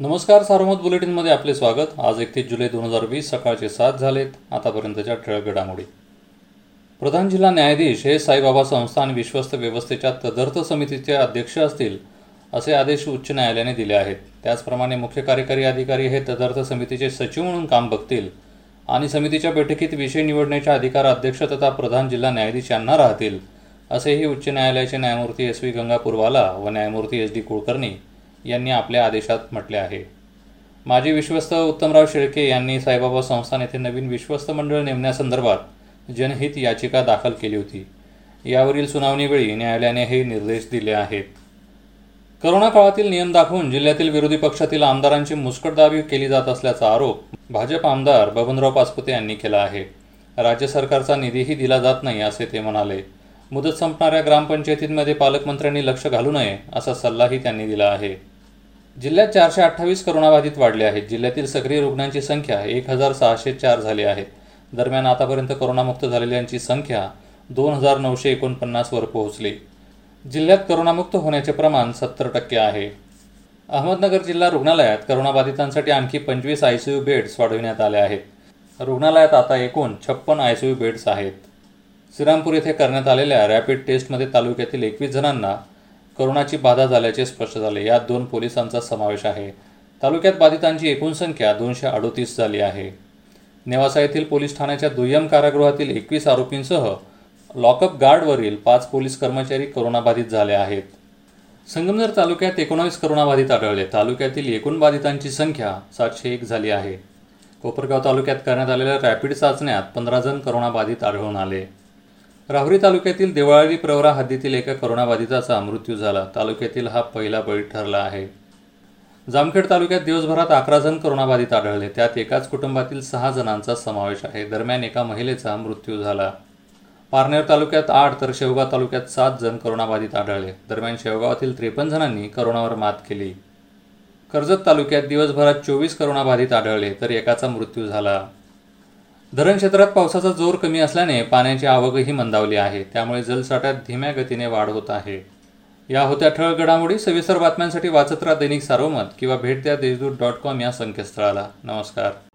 नमस्कार सार्वमत बुलेटिनमध्ये आपले स्वागत. आज एकतीस जुलै दोन हजार वीस सकाळचे सात झालेत. आतापर्यंतच्या ठळक घडामोडी. प्रधान जिल्हा न्यायाधीश हे साईबाबा संस्थान विश्वस्त व्यवस्थेच्या तदर्थ समितीचे अध्यक्ष असतील असे आदेश उच्च न्यायालयाने दिले आहेत. त्याचप्रमाणे मुख्य कार्यकारी अधिकारी हे तदर्थ समितीचे सचिव म्हणून काम बघतील आणि समितीच्या बैठकीत विषय निवडण्याचे अधिकार अध्यक्ष तथा प्रधान जिल्हा न्यायाधीश यांना राहतील असेही उच्च न्यायालयाचे न्यायमूर्ती एस व्ही गंगापूरवाला व न्यायमूर्ती एस डी कुलकर्णी यांनी आपल्या आदेशात म्हटले आहे. माजी विश्वस्त उत्तमराव शेळके यांनी साईबाबा संस्थान येथे नवीन विश्वस्त मंडळ नेमण्यासंदर्भात जनहित याचिका दाखल केली होती. यावरील सुनावणीवेळी न्यायालयाने हे निर्देश दिले आहेत. करोना काळातील नियम दाखवून जिल्ह्यातील विरोधी पक्षातील आमदारांची मुस्कटदाबी केली जात असल्याचा आरोप भाजप आमदार बबनराव पाचपुते यांनी केला आहे. राज्य सरकारचा निधीही दिला जात नाही असे ते म्हणाले. मुदत संपणाऱ्या ग्रामपंचायतींमध्ये पालकमंत्र्यांनी लक्ष घालू नये असा सल्लाही त्यांनी दिला आहे. जिल्ह्यात चारशे अठ्ठावीस करोनाबाधित वाढले आहेत. जिल्ह्यातील सक्रिय रुग्णांची संख्या एक हजार सहाशे चार झाली आहे. दरम्यान आतापर्यंत करोनामुक्त झालेल्यांची संख्या दोन हजार नऊशे एकोणपन्नासवर पोहोचली. जिल्ह्यात करोनामुक्त होण्याचे प्रमाण सत्तर टक्के आहे. अहमदनगर जिल्हा रुग्णालयात करोनाबाधितांसाठी आणखी पंचवीस आयसीयू बेड्स वाढविण्यात आले आहेत. रुग्णालयात आता एकूण छप्पन आयसीयू बेड्स आहेत. श्रीरामपूर येथे करण्यात आलेल्या रॅपिड टेस्टमध्ये तालुक्यातील एकवीस जणांना करोनाची बाधा झाल्याचे स्पष्ट झाले. यात दोन पोलिसांचा समावेश आहे. तालुक्यात बाधितांची एकूण संख्या दोनशे अडोतीस झाली आहे. नेवासा येथील पोलीस ठाण्याच्या दुय्यम कारागृहातील एकवीस आरोपींसह लॉकअप गार्डवरील पाच पोलीस कर्मचारी करोनाबाधित झाले आहेत. संगमनेर तालुक्यात एकोणावीस करोनाबाधित आढळले. तालुक्यातील एकूण बाधितांची संख्या सातशे एक झाली आहे. कोपरगाव तालुक्यात करण्यात आलेल्या रॅपिड चाचण्यात पंधरा जण करोनाबाधित आढळून आले. राहुरी तालुक्यातील देवाळी प्रवरा हद्दीतील एका करोनाबाधिताचा मृत्यू झाला. तालुक्यातील हा पहिला बळी ठरला आहे. जामखेड तालुक्यात दिवसभरात अकरा जण करोनाबाधित आढळले. त्यात एकाच कुटुंबातील सहा जणांचा समावेश आहे. दरम्यान एका महिलेचा मृत्यू झाला. पारनेर तालुक्यात आठ तर शेवगाव तालुक्यात सात जण करोनाबाधित आढळले. दरम्यान शेवगावातील त्रेपन्न जणांनी करोनावर मात केली. कर्जत तालुक्यात दिवसभरात चोवीस करोनाबाधित आढळले तर एकाचा मृत्यू झाला. धरण क्षेत्रात पावसाचा जोर कमी असल्याने पाण्याची आवकही मंदावली आहे. त्यामुळे जलसाठ्यात धीम्या गतीने वाढ होत आहे. या होत्या ठळक घडामोडी सविस्तर बातम्यांसाठी वाचत राहा दैनिक सारोमत किंवा भेट द्या देशदूत डॉट कॉम या संकेतस्थळाला. नमस्कार.